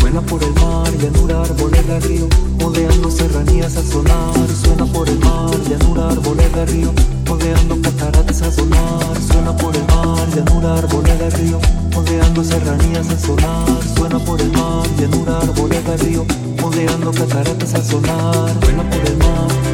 Suena por el mar, llanura, arboleda, río, moldeando serranías a sonar. Suena por el mar, llanura, arboleda, río, moldeando cataratas a sonar. Suena por el mar, llanura, arboleda, río, moldeando serranías a sonar. Suena por el mar, llanura, arboleda, río, moldeando cataratas a sonar. Suena por el mar.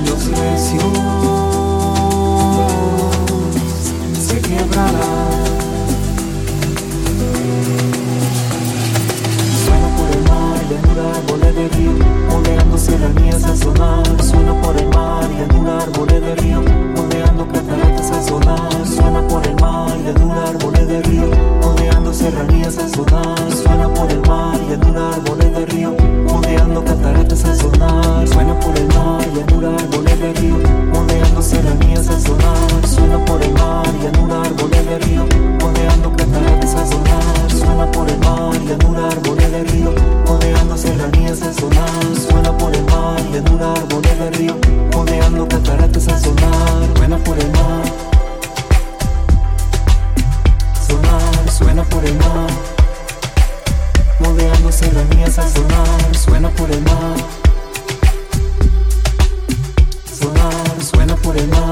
Los recios se quebrarán. Suena por el mar, llanura, árboles de río, moldeando serranías a sonar. Suena por el mar, llanura, árboles de río, moldeando cataratas a sonar. Suena por el mar, llanura, árboles de río, moldeando serranías a sonar. Suena por el mar, llanura, árboles de río, moldeando cataratas a sonar. Suena por el mar, llanura, árboles de río, moldeando serranías a sonar. Suena por el mar, llanura, árboles de río, moldeando cataratas a sonar. Suena por el mar, llanura, árboles de río, moldeando serranías a sonar. Suena por el mar, llanura, árboles de río, moldeando cataratas a sonar. Suena por el mar. Sonar, suena por el mar. Serranías a sonar. Suena por el mar. Sonar, suena por el mar.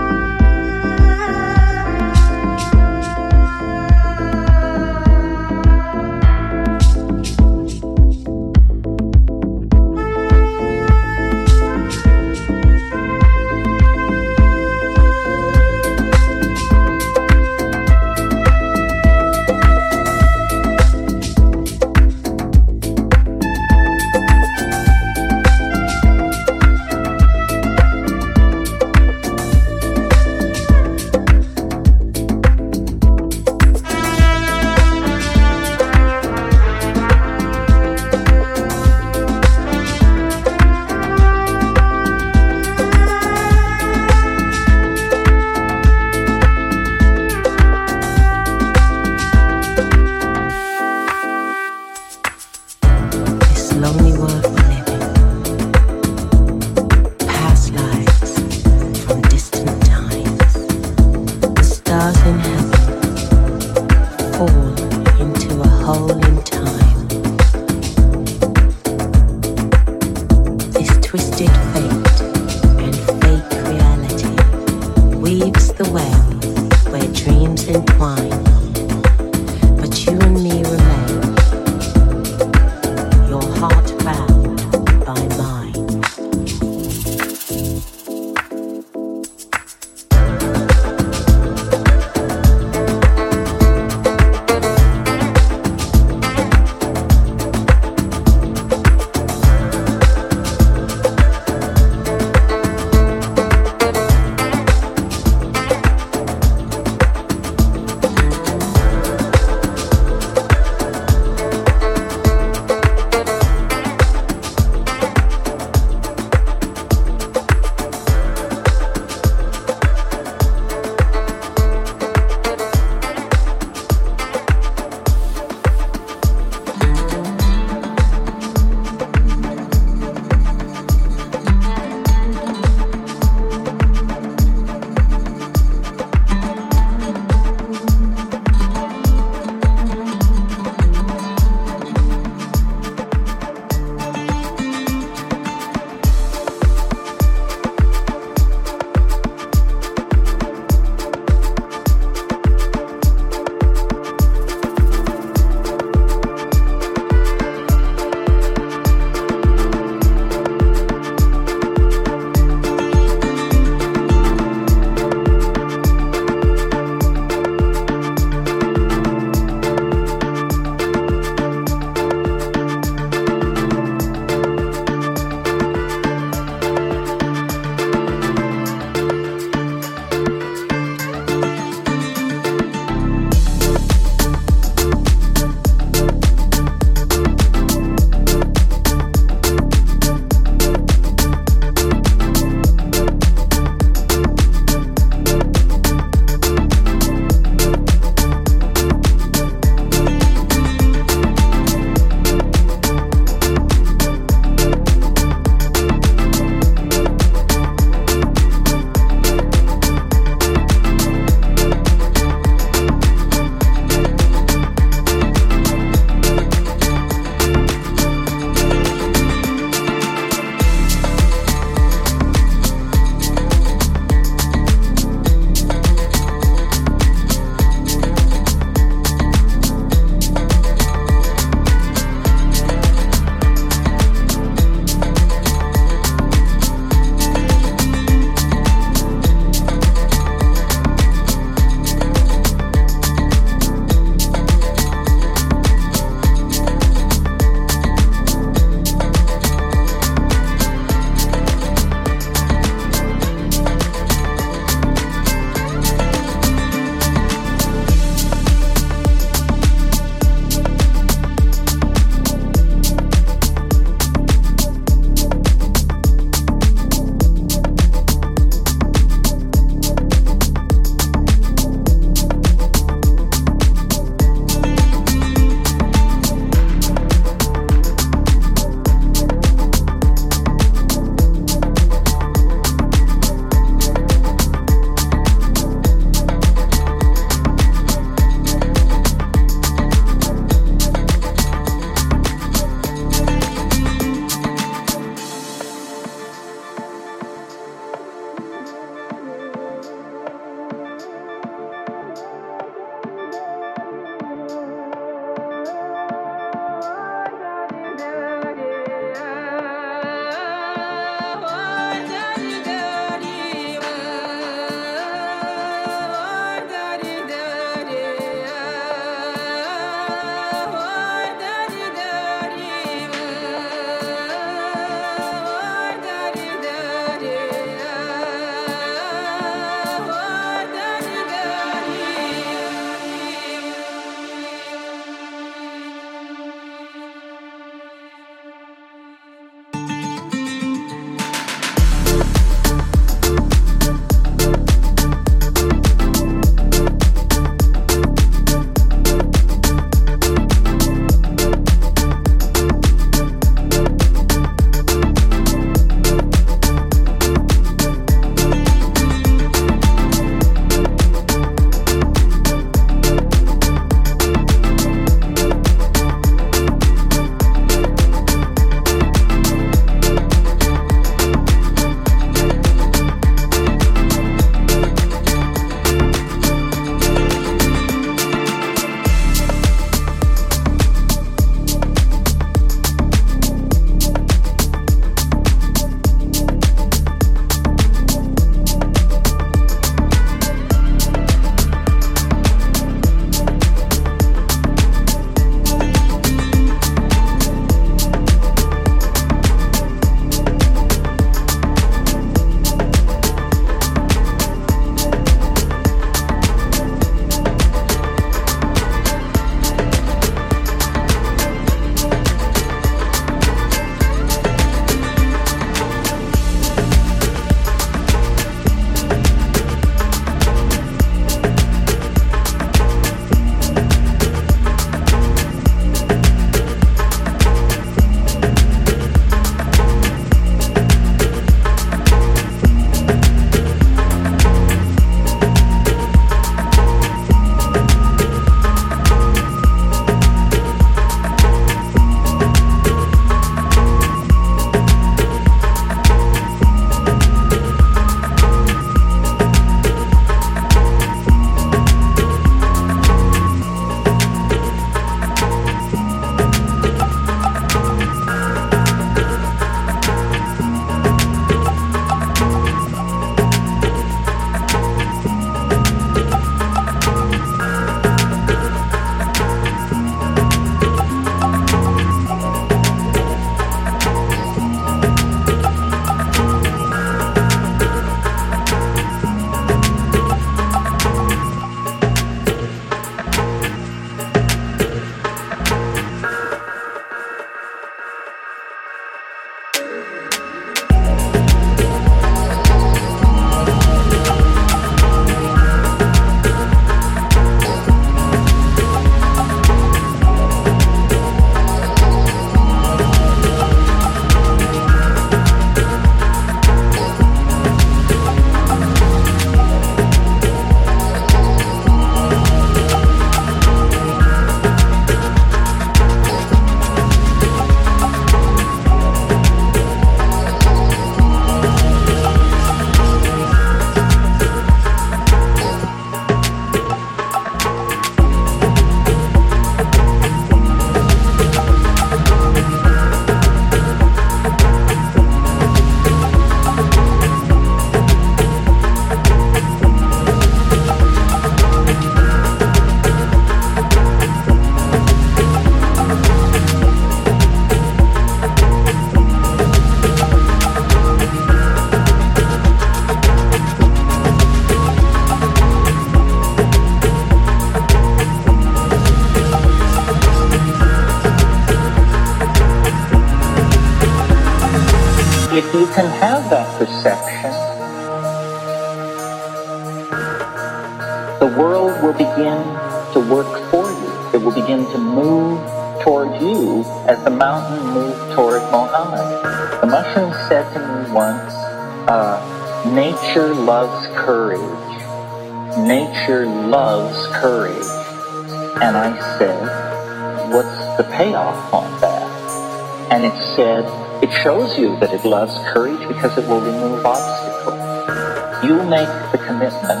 Shows you that it loves courage because it will remove obstacles. You make the commitment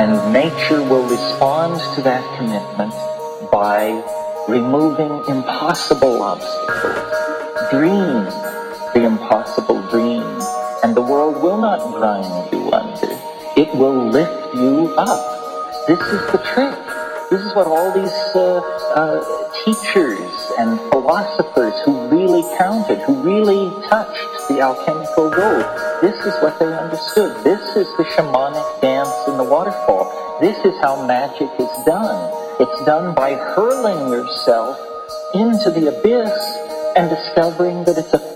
and nature will respond to that commitment by removing impossible obstacles. Dream the impossible dream and the world will not grind you under. It will lift you up. This is the trick. This is what all these uh, uh, teachers and philosophers who who really touched the alchemical gold, this is what they understood. This is the shamanic dance in the waterfall. This is how magic is done. It's done by hurling yourself into the abyss and discovering that it's a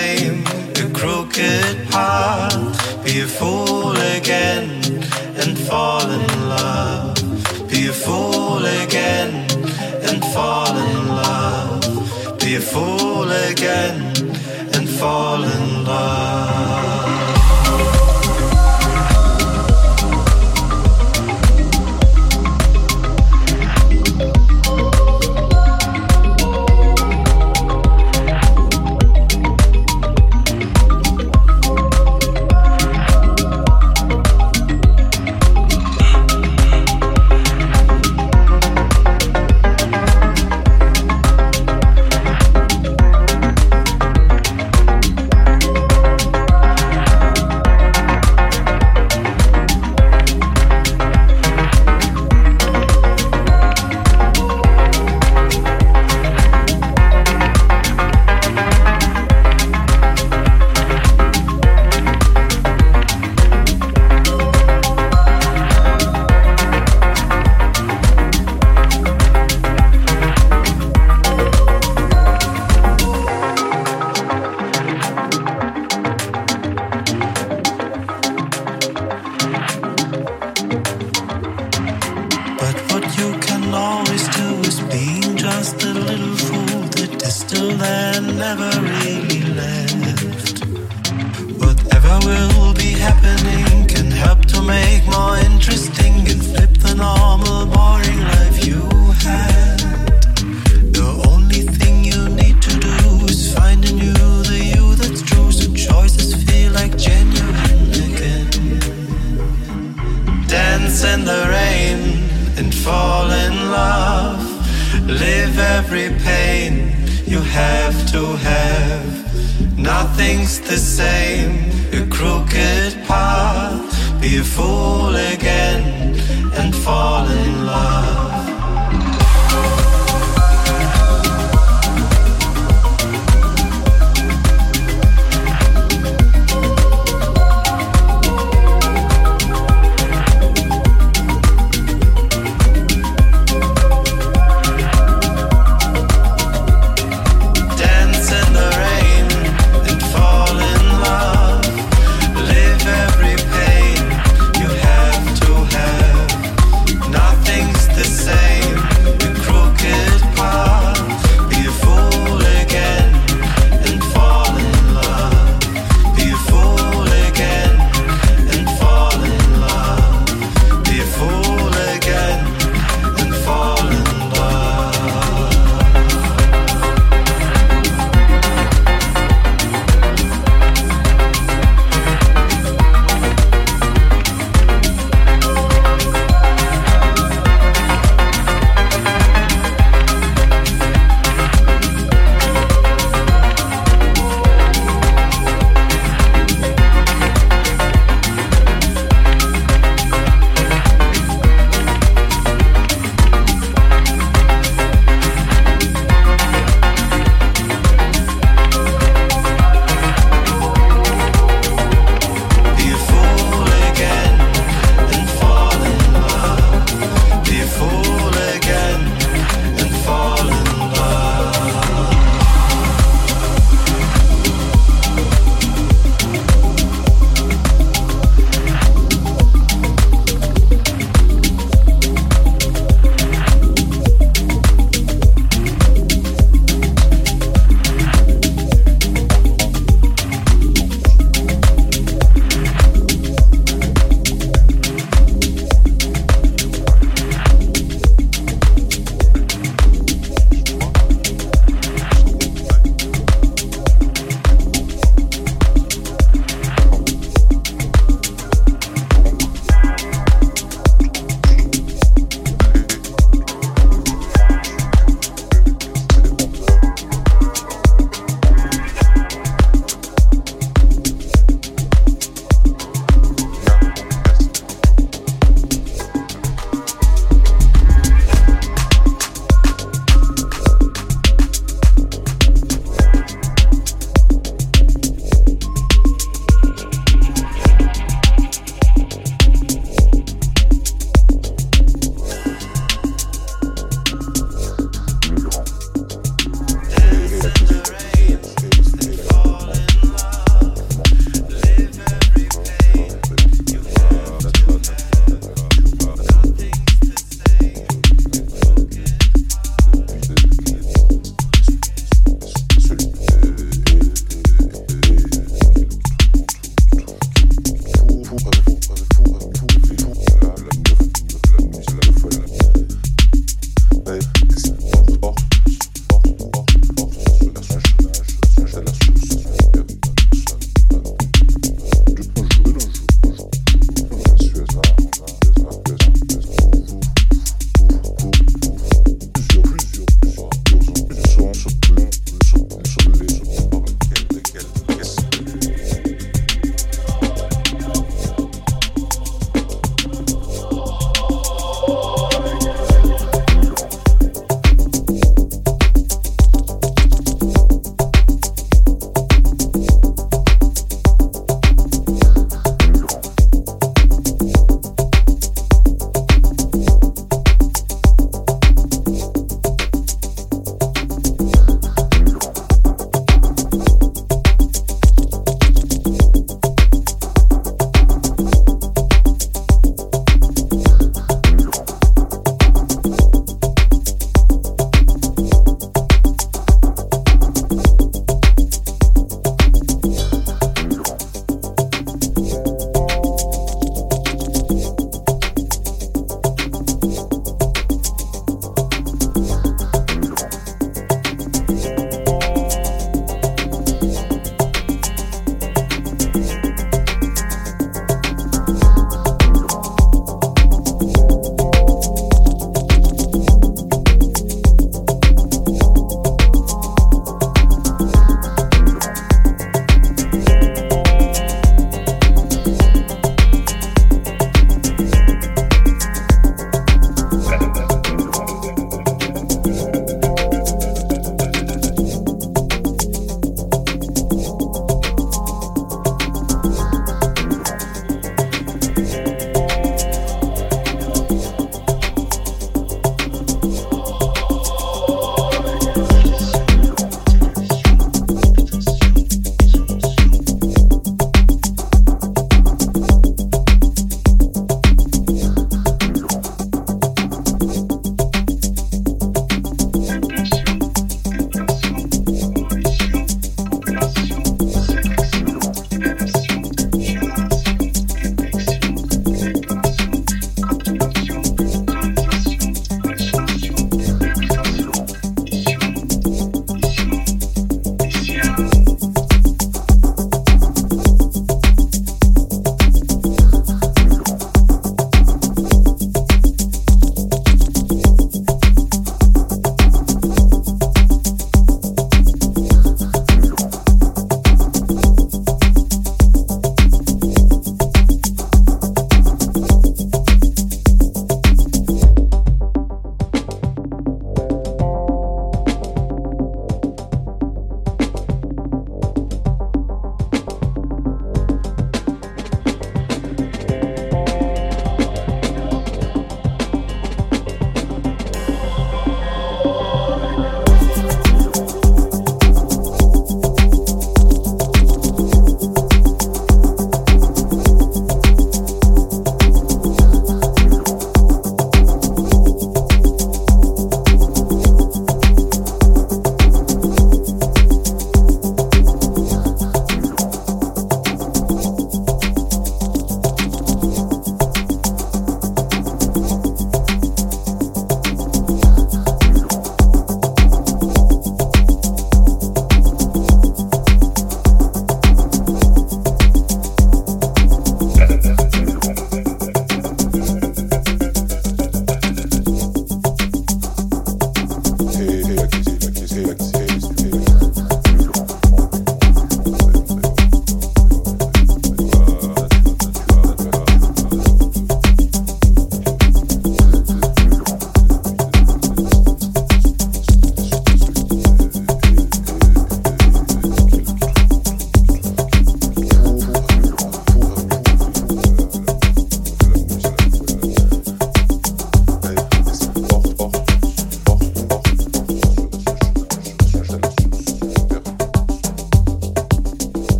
claim the crooked path. Be a fool again and fall in love. Be a fool again and fall in love. Be a fool again and fall in love.